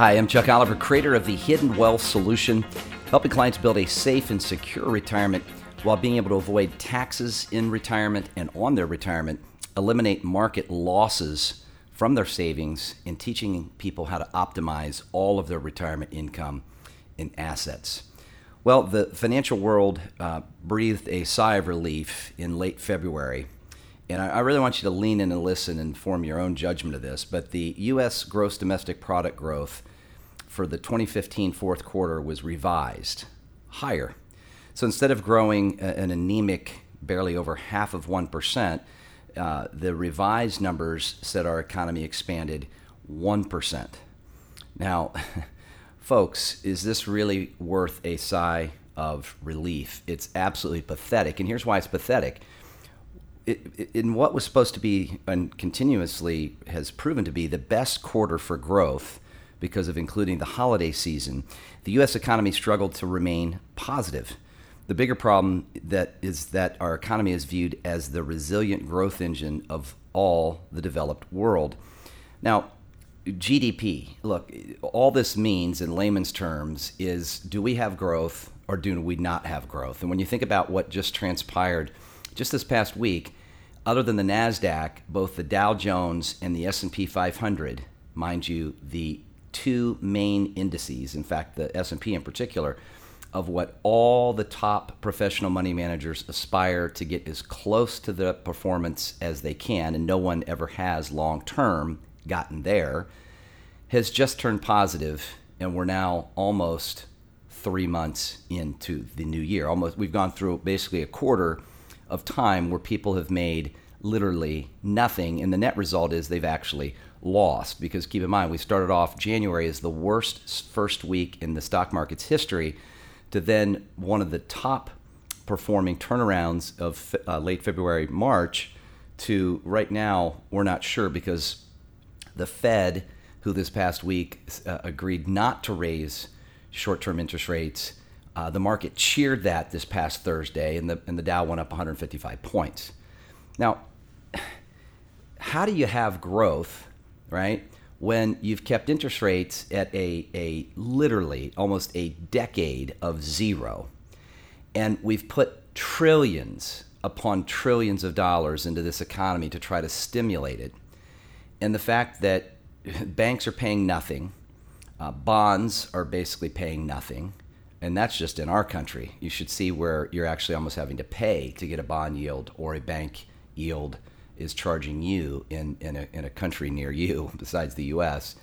Hi, I'm Chuck Oliver, creator of the Hidden Wealth Solution, helping clients build a safe and secure retirement while being able to avoid taxes in retirement and on their retirement, eliminate market losses from their savings, and teaching people how to optimize all of their retirement income and assets. Well, the financial world uh, breathed a sigh of relief in late February. And I, I really want you to lean in and listen and form your own judgment of this. But the U.S. gross domestic product growth for the 2015 fourth quarter was revised higher. So instead of growing an anemic, barely over half of 1%, uh, the revised numbers said our economy expanded 1%. Now, folks, is this really worth a sigh of relief? It's absolutely pathetic. And here's why it's pathetic. It, in what was supposed to be and continuously has proven to be the best quarter for growth because of including the holiday season, the U.S. economy struggled to remain positive. The bigger problem that is that our economy is viewed as the resilient growth engine of all the developed world. Now, GDP, look, all this means in layman's terms is do we have growth or do we not have growth? And when you think about what just transpired just this past week, other than the Nasdaq, both the Dow Jones and the S&P 500, mind you, the two main indices, in fact, the S&P in particular, of what all the top professional money managers aspire to get as close to the performance as they can, and no one ever has long term gotten there, has just turned positive, and we're now almost three months into the new year. Almost, we've gone through basically a quarter of time where people have made literally nothing, and the net result is they've actually lost. Because keep in mind, we started off January as the worst first week in the stock market's history, to then one of the top performing turnarounds of uh, late February, March, to right now, we're not sure because the Fed, who this past week uh, agreed not to raise short term interest rates, uh, the market cheered that this past Thursday, and the, and the Dow went up 155 points. Now, how do you have growth, right, when you've kept interest rates at a, a literally almost a decade of zero? And we've put trillions upon trillions of dollars into this economy to try to stimulate it. And the fact that banks are paying nothing, uh, bonds are basically paying nothing, and that's just in our country. You should see where you're actually almost having to pay to get a bond yield or a bank yield is charging you in, in, a, in a country near you besides the US.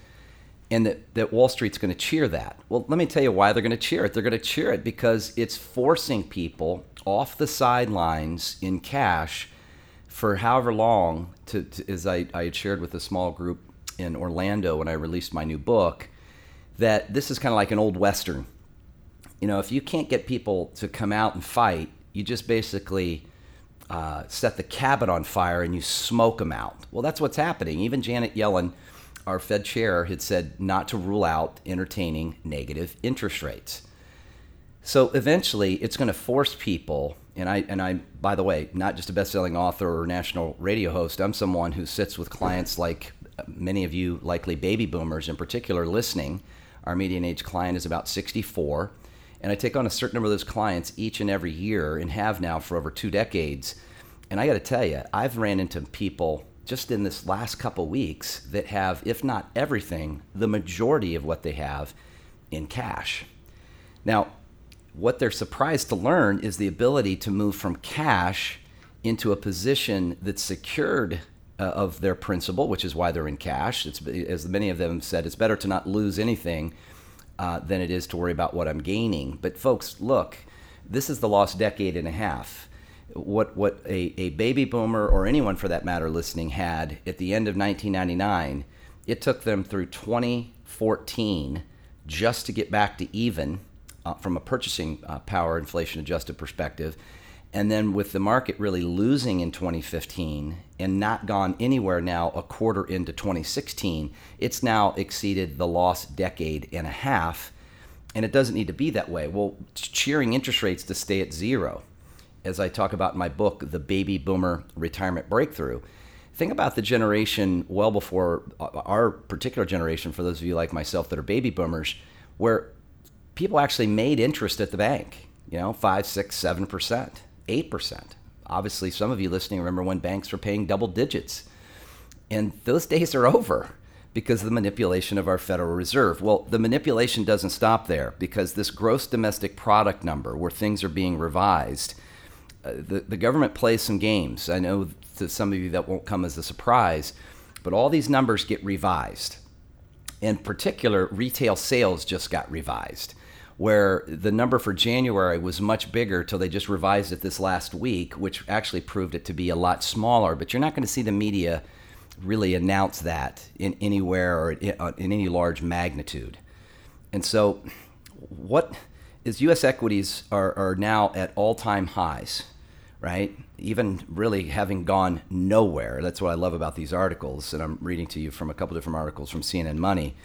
And that, that Wall Street's going to cheer that. Well, let me tell you why they're going to cheer it. They're going to cheer it because it's forcing people off the sidelines in cash for however long, to, to as I, I had shared with a small group in Orlando when I released my new book, that this is kind of like an old Western you know, if you can't get people to come out and fight, you just basically uh, set the cabin on fire and you smoke them out. Well, that's what's happening. Even Janet Yellen, our Fed chair, had said not to rule out entertaining negative interest rates. So eventually, it's going to force people. And I, and I, by the way, not just a best-selling author or national radio host. I'm someone who sits with clients like many of you, likely baby boomers in particular, listening. Our median age client is about 64 and I take on a certain number of those clients each and every year and have now for over two decades. And I got to tell you, I've ran into people just in this last couple weeks that have, if not everything, the majority of what they have in cash. Now, what they're surprised to learn is the ability to move from cash into a position that's secured uh, of their principal, which is why they're in cash. It's, as many of them said, it's better to not lose anything uh, than it is to worry about what I'm gaining. But folks, look, this is the lost decade and a half. What what a, a baby boomer or anyone for that matter listening had at the end of 1999, it took them through 2014 just to get back to even uh, from a purchasing uh, power inflation adjusted perspective. And then with the market really losing in 2015 and not gone anywhere now a quarter into 2016, it's now exceeded the lost decade and a half. And it doesn't need to be that way. Well, cheering interest rates to stay at zero, as I talk about in my book, The Baby Boomer Retirement Breakthrough. Think about the generation well before uh, our particular generation, for those of you like myself that are baby boomers, where people actually made interest at the bank, you know, five, six, seven percent, eight percent. Obviously, some of you listening remember when banks were paying double digits. And those days are over because of the manipulation of our Federal Reserve. Well, the manipulation doesn't stop there because this gross domestic product number, where things are being revised, uh, the, the government plays some games. I know to some of you that won't come as a surprise, but all these numbers get revised. In particular, retail sales just got revised where the number for January was much bigger till they just revised it this last week, which actually proved it to be a lot smaller. But you're not going to see the media really announce that in anywhere or in, uh, any large magnitude. And so, what is U.S. equities are, are now at all-time highs, right? Even really having gone nowhere. That's what I love about these articles, and I'm reading to you from a couple different articles from CNN Money.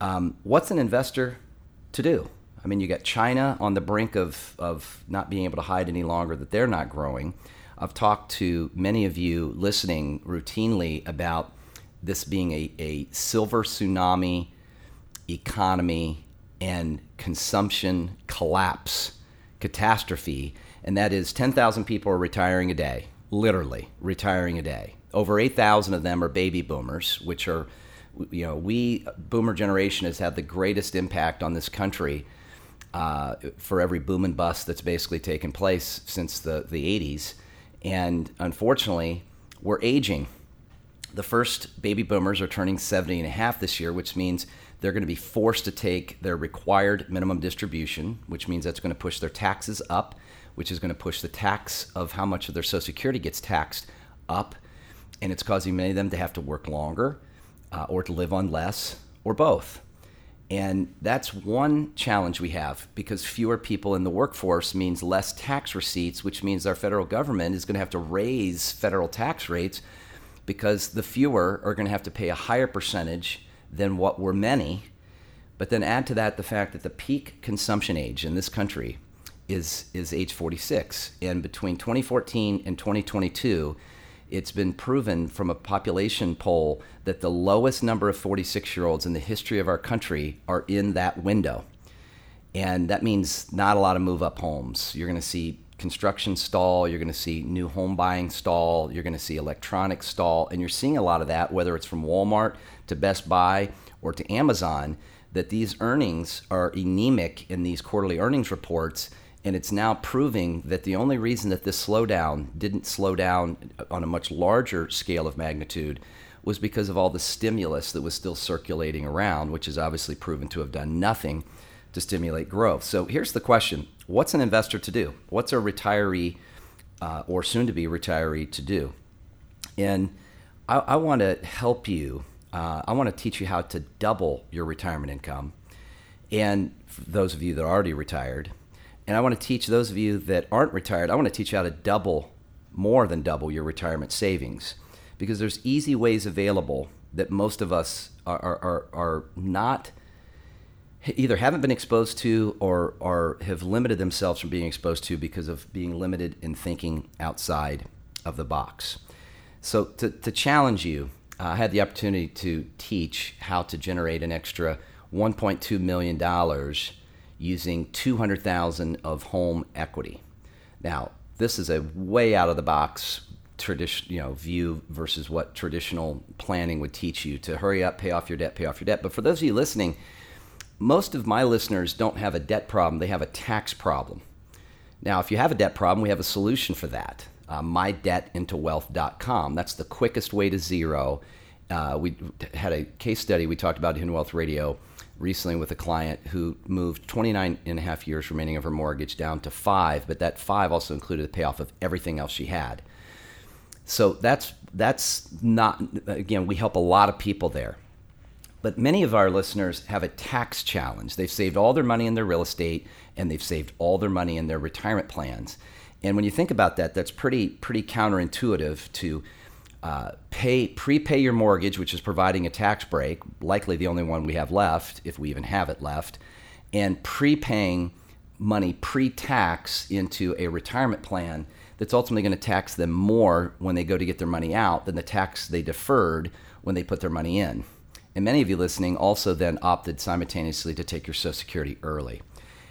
Um, what's an investor to do? I mean, you got China on the brink of, of not being able to hide any longer that they're not growing. I've talked to many of you listening routinely about this being a, a silver tsunami economy and consumption collapse catastrophe. And that is 10,000 people are retiring a day, literally retiring a day. Over 8,000 of them are baby boomers, which are, you know, we, boomer generation has had the greatest impact on this country uh, for every boom and bust that's basically taken place since the, the 80s. And unfortunately, we're aging. The first baby boomers are turning 70 and a half this year, which means they're going to be forced to take their required minimum distribution, which means that's going to push their taxes up, which is going to push the tax of how much of their Social Security gets taxed up. And it's causing many of them to have to work longer uh, or to live on less or both. And that's one challenge we have because fewer people in the workforce means less tax receipts, which means our federal government is going to have to raise federal tax rates because the fewer are going to have to pay a higher percentage than what were many. But then add to that the fact that the peak consumption age in this country is, is age 46. And between 2014 and 2022, it's been proven from a population poll that the lowest number of 46 year olds in the history of our country are in that window. And that means not a lot of move up homes. You're going to see construction stall, you're going to see new home buying stall, you're going to see electronics stall, and you're seeing a lot of that, whether it's from Walmart to Best Buy or to Amazon, that these earnings are anemic in these quarterly earnings reports and it's now proving that the only reason that this slowdown didn't slow down on a much larger scale of magnitude was because of all the stimulus that was still circulating around, which is obviously proven to have done nothing to stimulate growth. So here's the question What's an investor to do? What's a retiree uh, or soon to be retiree to do? And I, I want to help you. Uh, I want to teach you how to double your retirement income. And for those of you that are already retired, and I want to teach those of you that aren't retired, I want to teach you how to double, more than double your retirement savings. Because there's easy ways available that most of us are, are, are not either haven't been exposed to or, or have limited themselves from being exposed to because of being limited in thinking outside of the box. So, to, to challenge you, I had the opportunity to teach how to generate an extra $1.2 million using 200,000 of home equity. Now, this is a way out of the box tradition, you know, view versus what traditional planning would teach you to hurry up, pay off your debt, pay off your debt. But for those of you listening, most of my listeners don't have a debt problem, they have a tax problem. Now, if you have a debt problem, we have a solution for that. Uh, mydebtintowealth.com. That's the quickest way to zero. Uh, we had a case study we talked about in Wealth Radio recently with a client who moved 29 and a half years remaining of her mortgage down to five, but that five also included the payoff of everything else she had. So that's that's not again we help a lot of people there. But many of our listeners have a tax challenge. They've saved all their money in their real estate and they've saved all their money in their retirement plans. And when you think about that, that's pretty pretty counterintuitive to uh, pay prepay your mortgage, which is providing a tax break, likely the only one we have left, if we even have it left, and prepaying money pre-tax into a retirement plan that's ultimately going to tax them more when they go to get their money out than the tax they deferred when they put their money in. And many of you listening also then opted simultaneously to take your Social Security early.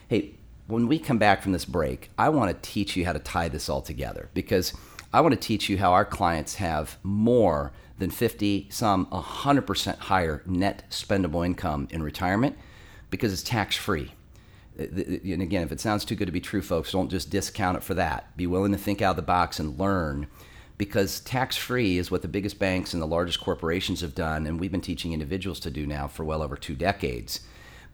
Hey, when we come back from this break, I want to teach you how to tie this all together because I want to teach you how our clients have more than 50, some 100% higher net spendable income in retirement because it's tax free. And again, if it sounds too good to be true, folks, don't just discount it for that. Be willing to think out of the box and learn because tax free is what the biggest banks and the largest corporations have done, and we've been teaching individuals to do now for well over two decades.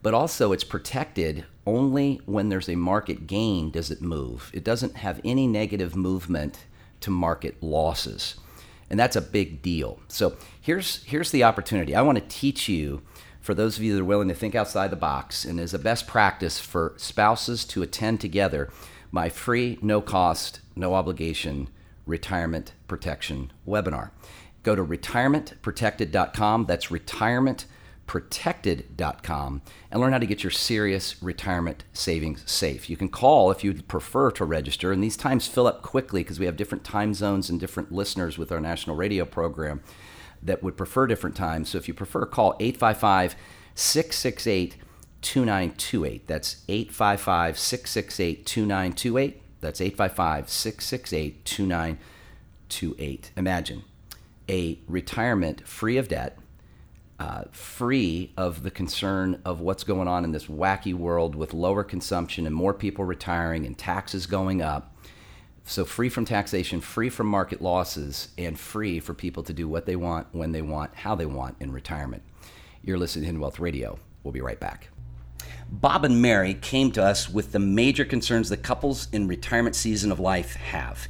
But also, it's protected only when there's a market gain does it move. It doesn't have any negative movement to market losses. And that's a big deal. So here's here's the opportunity. I want to teach you for those of you that are willing to think outside the box and as a best practice for spouses to attend together my free no cost, no obligation retirement protection webinar. Go to retirementprotected.com. That's retirementprotected.com and learn how to get your serious retirement savings safe. You can call if you'd prefer to register, and these times fill up quickly because we have different time zones and different listeners with our national radio program that would prefer different times. So if you prefer, call 855 668 2928. That's 855 668 2928. That's 855 668 2928. Imagine a retirement free of debt, uh, free of the concern of what's going on in this wacky world with lower consumption and more people retiring and taxes going up. So, free from taxation, free from market losses, and free for people to do what they want, when they want, how they want in retirement. You're listening to Hidden Wealth Radio. We'll be right back. Bob and Mary came to us with the major concerns that couples in retirement season of life have.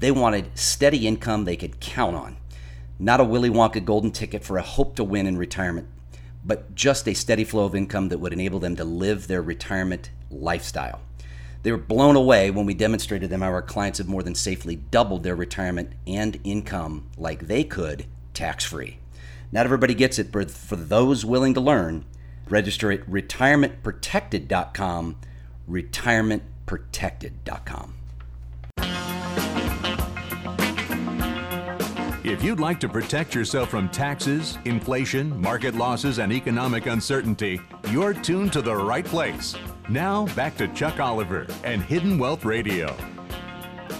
They wanted steady income they could count on, not a Willy Wonka golden ticket for a hope to win in retirement, but just a steady flow of income that would enable them to live their retirement lifestyle. They were blown away when we demonstrated them how our clients have more than safely doubled their retirement and income like they could tax free. Not everybody gets it, but for those willing to learn, Register at retirementprotected.com, retirementprotected.com. If you'd like to protect yourself from taxes, inflation, market losses, and economic uncertainty, you're tuned to the right place. Now, back to Chuck Oliver and Hidden Wealth Radio.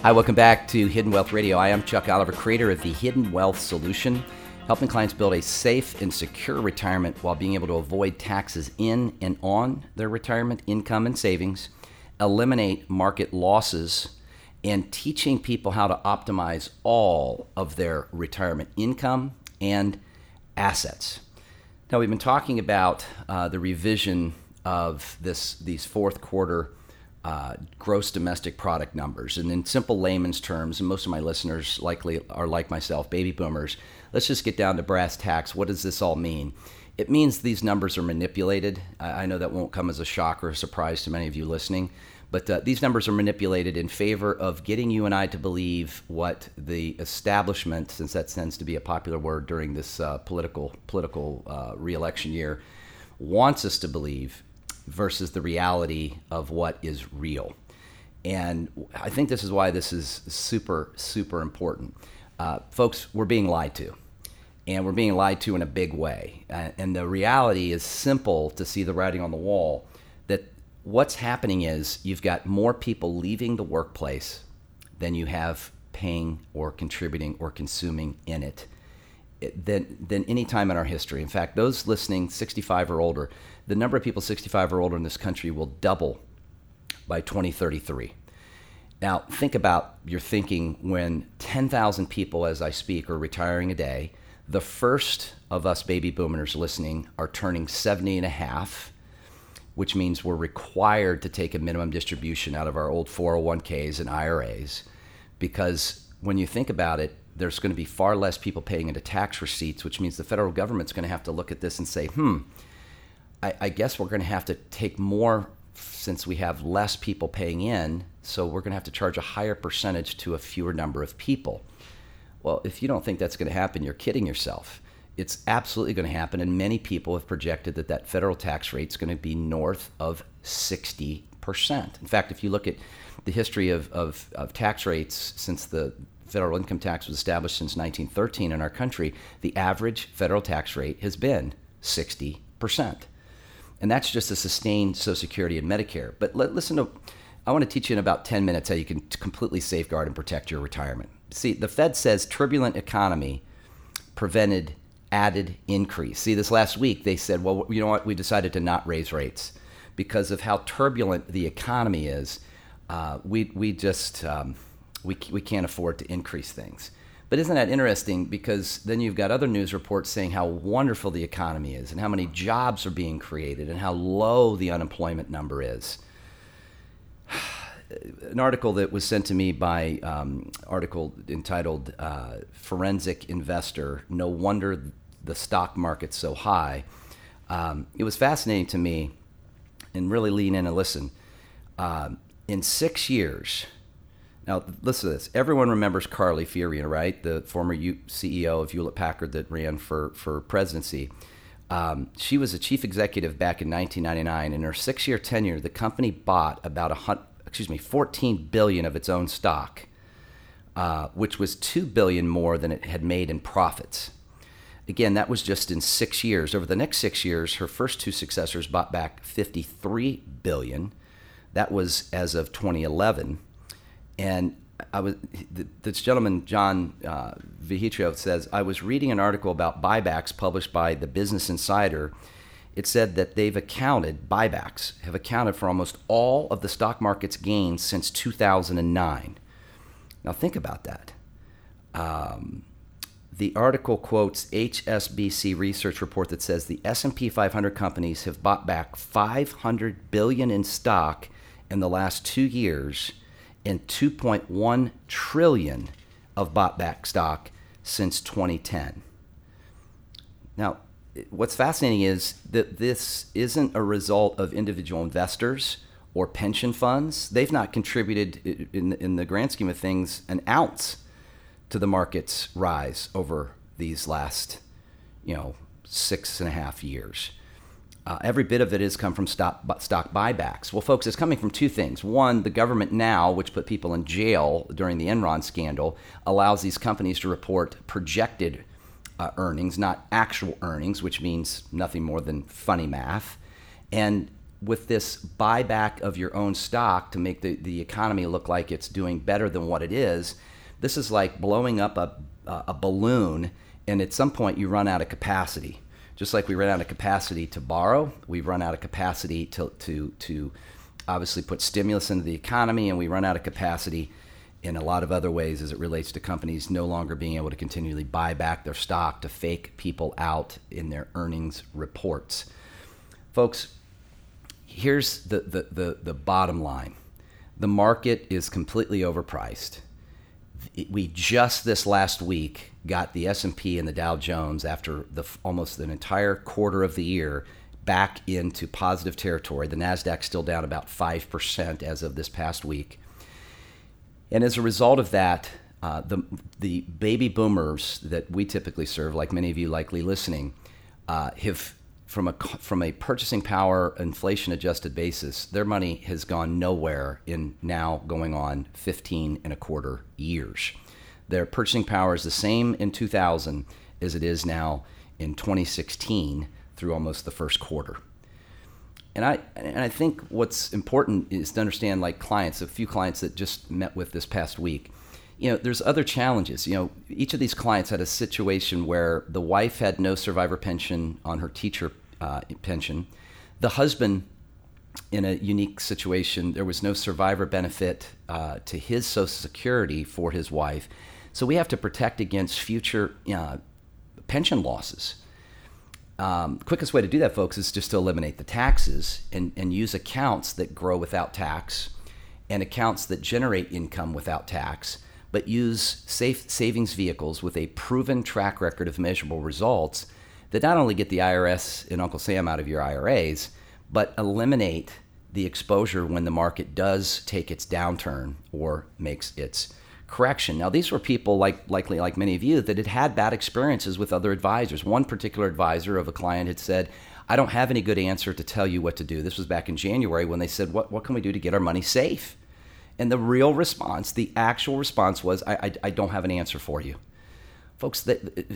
Hi, welcome back to Hidden Wealth Radio. I am Chuck Oliver, creator of the Hidden Wealth Solution helping clients build a safe and secure retirement while being able to avoid taxes in and on their retirement income and savings, eliminate market losses, and teaching people how to optimize all of their retirement income and assets. Now, we've been talking about uh, the revision of this these fourth quarter uh, gross domestic product numbers. And in simple layman's terms, and most of my listeners likely are like myself, baby boomers, let's just get down to brass tacks. What does this all mean? It means these numbers are manipulated. I, I know that won't come as a shock or a surprise to many of you listening, but uh, these numbers are manipulated in favor of getting you and I to believe what the establishment, since that tends to be a popular word during this uh, political political uh, reelection year, wants us to believe versus the reality of what is real. And I think this is why this is super, super important. Uh, folks, we're being lied to. And we're being lied to in a big way. and the reality is simple to see the writing on the wall what's happening is you've got more people leaving the workplace than you have paying or contributing or consuming in it than, than any time in our history. In fact, those listening 65 or older, the number of people 65 or older in this country will double by 2033. Now, think about your thinking when 10,000 people, as I speak, are retiring a day. The first of us baby boomers listening are turning 70 and a half, which means we're required to take a minimum distribution out of our old 401ks and IRAs. Because when you think about it, there's going to be far less people paying into tax receipts, which means the federal government's going to have to look at this and say, hmm, I, I guess we're going to have to take more since we have less people paying in, so we're going to have to charge a higher percentage to a fewer number of people. Well, if you don't think that's going to happen, you're kidding yourself. It's absolutely going to happen, and many people have projected that that federal tax rate is going to be north of 60%. In fact, if you look at the history of, of, of tax rates since the federal income tax was established since 1913 in our country, the average federal tax rate has been 60%. And that's just a sustained Social Security and Medicare. But let, listen to, I want to teach you in about 10 minutes how you can completely safeguard and protect your retirement. See, the Fed says turbulent economy prevented added increase. See, this last week they said, well, you know what, we decided to not raise rates because of how turbulent the economy is. Uh, we, we just, um, we, we can't afford to increase things. But isn't that interesting? Because then you've got other news reports saying how wonderful the economy is and how many jobs are being created and how low the unemployment number is. An article that was sent to me by um, article entitled uh, "Forensic Investor." No wonder the stock market so high. Um, it was fascinating to me, and really lean in and listen. Um, in six years, now, listen to this. Everyone remembers Carly Fiorina, right? The former U- CEO of Hewlett Packard that ran for, for presidency. Um, she was a chief executive back in 1999. In her six year tenure, the company bought about a hundred, excuse me, 14 billion of its own stock, uh, which was 2 billion more than it had made in profits. Again, that was just in six years. Over the next six years, her first two successors bought back 53 billion. That was as of 2011 and I was this gentleman John uh, Vigitrio says I was reading an article about buybacks published by the Business Insider. It said that they've accounted buybacks have accounted for almost all of the stock market's gains since 2009. Now think about that. Um, the article quotes HSBC research report that says the S&P 500 companies have bought back 500 billion in stock in the last 2 years and 2.1 trillion of bought back stock since 2010. Now, what's fascinating is that this isn't a result of individual investors or pension funds. They've not contributed, in, in the grand scheme of things, an ounce to the market's rise over these last, you know, six and a half years. Uh, every bit of it has come from stock, stock buybacks. Well, folks, it's coming from two things. One, the government now, which put people in jail during the Enron scandal, allows these companies to report projected uh, earnings, not actual earnings, which means nothing more than funny math. And with this buyback of your own stock to make the, the economy look like it's doing better than what it is, this is like blowing up a, a balloon, and at some point you run out of capacity just like we ran out of capacity to borrow, we've run out of capacity to, to, to obviously put stimulus into the economy, and we run out of capacity in a lot of other ways as it relates to companies no longer being able to continually buy back their stock to fake people out in their earnings reports. Folks, here's the, the, the, the bottom line the market is completely overpriced. We just this last week got the S&P and the Dow Jones after the almost an entire quarter of the year back into positive territory. The Nasdaq still down about 5% as of this past week. And as a result of that, uh, the the baby boomers that we typically serve, like many of you likely listening, uh, have from a from a purchasing power inflation adjusted basis, their money has gone nowhere in now going on 15 and a quarter years. Their purchasing power is the same in 2000 as it is now in 2016 through almost the first quarter. And I and I think what's important is to understand like clients, a few clients that just met with this past week. You know, there's other challenges. You know, each of these clients had a situation where the wife had no survivor pension on her teacher uh, pension. The husband in a unique situation. There was no survivor benefit uh, to his Social Security for his wife. So we have to protect against future uh, pension losses. Um, quickest way to do that, folks, is just to eliminate the taxes and, and use accounts that grow without tax and accounts that generate income without tax. but use safe savings vehicles with a proven track record of measurable results that not only get the IRS and Uncle Sam out of your IRAs, but eliminate the exposure when the market does take its downturn or makes its correction. Now, these were people like likely like many of you that had had bad experiences with other advisors. One particular advisor of a client had said, "I don't have any good answer to tell you what to do." This was back in January when they said, "What what can we do to get our money safe?" And the real response, the actual response was, "I I, I don't have an answer for you." Folks, that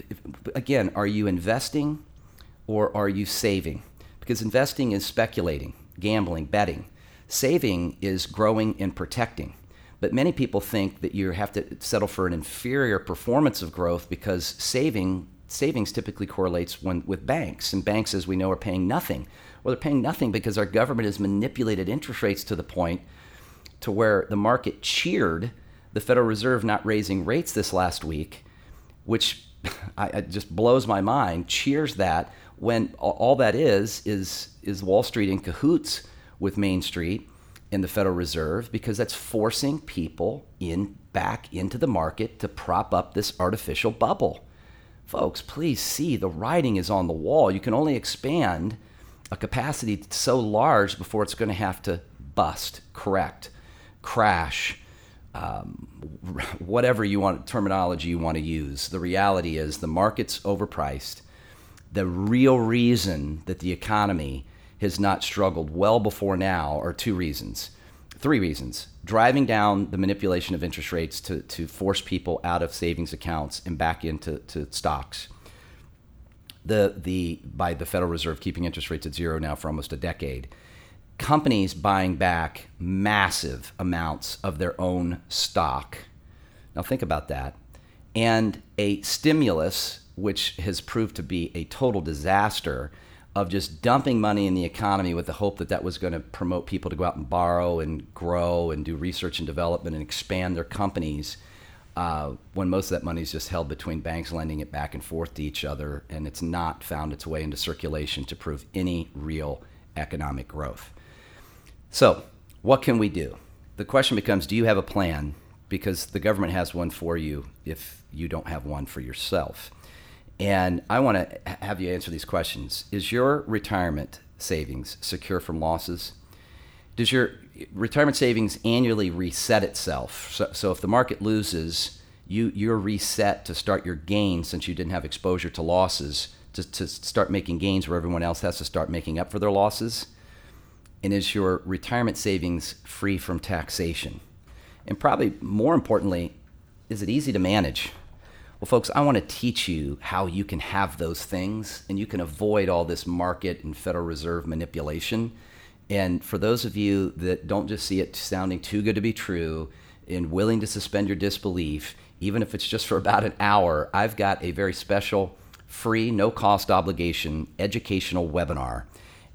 again, are you investing or are you saving? Because investing is speculating, gambling, betting. Saving is growing and protecting. But many people think that you have to settle for an inferior performance of growth because saving savings typically correlates when, with banks, and banks, as we know, are paying nothing. Well, they're paying nothing because our government has manipulated interest rates to the point to where the market cheered the Federal Reserve not raising rates this last week, which I, just blows my mind. Cheers that when all that is is is Wall Street in cahoots with Main Street and the Federal Reserve because that's forcing people in back into the market to prop up this artificial bubble. Folks, please see the writing is on the wall. You can only expand a capacity so large before it's going to have to bust, correct, crash, um, whatever you want terminology you want to use. The reality is the market's overpriced. The real reason that the economy has not struggled well before now are two reasons. Three reasons. Driving down the manipulation of interest rates to, to force people out of savings accounts and back into to stocks. The, the, by the Federal Reserve keeping interest rates at zero now for almost a decade. Companies buying back massive amounts of their own stock. Now, think about that. And a stimulus, which has proved to be a total disaster of just dumping money in the economy with the hope that that was going to promote people to go out and borrow and grow and do research and development and expand their companies uh, when most of that money is just held between banks lending it back and forth to each other and it's not found its way into circulation to prove any real economic growth. So, what can we do? The question becomes do you have a plan? Because the government has one for you if you don't have one for yourself. And I want to have you answer these questions. Is your retirement savings secure from losses? Does your retirement savings annually reset itself? So, so if the market loses, you, you're reset to start your gains since you didn't have exposure to losses to, to start making gains where everyone else has to start making up for their losses? And is your retirement savings free from taxation? And probably more importantly, is it easy to manage? Well, folks, I want to teach you how you can have those things and you can avoid all this market and Federal Reserve manipulation. And for those of you that don't just see it sounding too good to be true and willing to suspend your disbelief, even if it's just for about an hour, I've got a very special, free, no cost obligation educational webinar.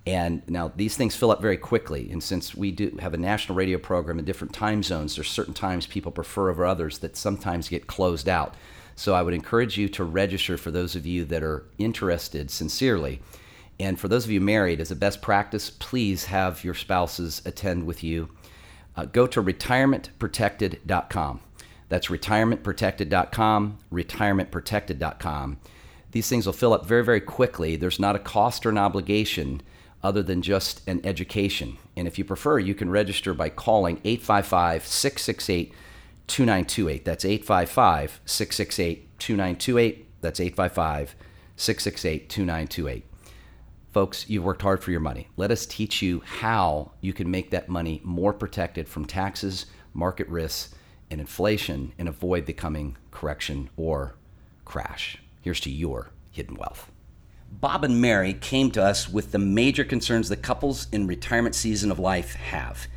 And now these things fill up very quickly. And since we do have a national radio program in different time zones, there's certain times people prefer over others that sometimes get closed out. So I would encourage you to register for those of you that are interested sincerely. And for those of you married, as a best practice, please have your spouses attend with you. Uh, go to retirementprotected.com. That's retirementprotected.com, retirementprotected.com. These things will fill up very, very quickly. There's not a cost or an obligation other than just an education. And if you prefer, you can register by calling 855 668 2928. That's 855 668 2928. That's 855 668 2928. Folks, you've worked hard for your money. Let us teach you how you can make that money more protected from taxes, market risks, and inflation and avoid the coming correction or crash. Here's to your hidden wealth. Bob and Mary came to us with the major concerns that couples in retirement season of life have.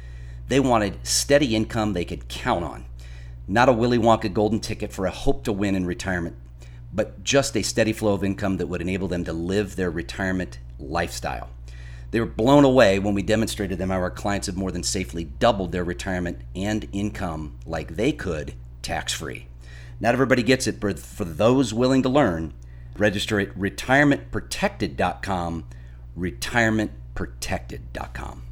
They wanted steady income they could count on not a Willy Wonka golden ticket for a hope to win in retirement, but just a steady flow of income that would enable them to live their retirement lifestyle. They were blown away when we demonstrated them how our clients have more than safely doubled their retirement and income like they could tax free. Not everybody gets it, but for those willing to learn, register at retirementprotected.com, retirementprotected.com.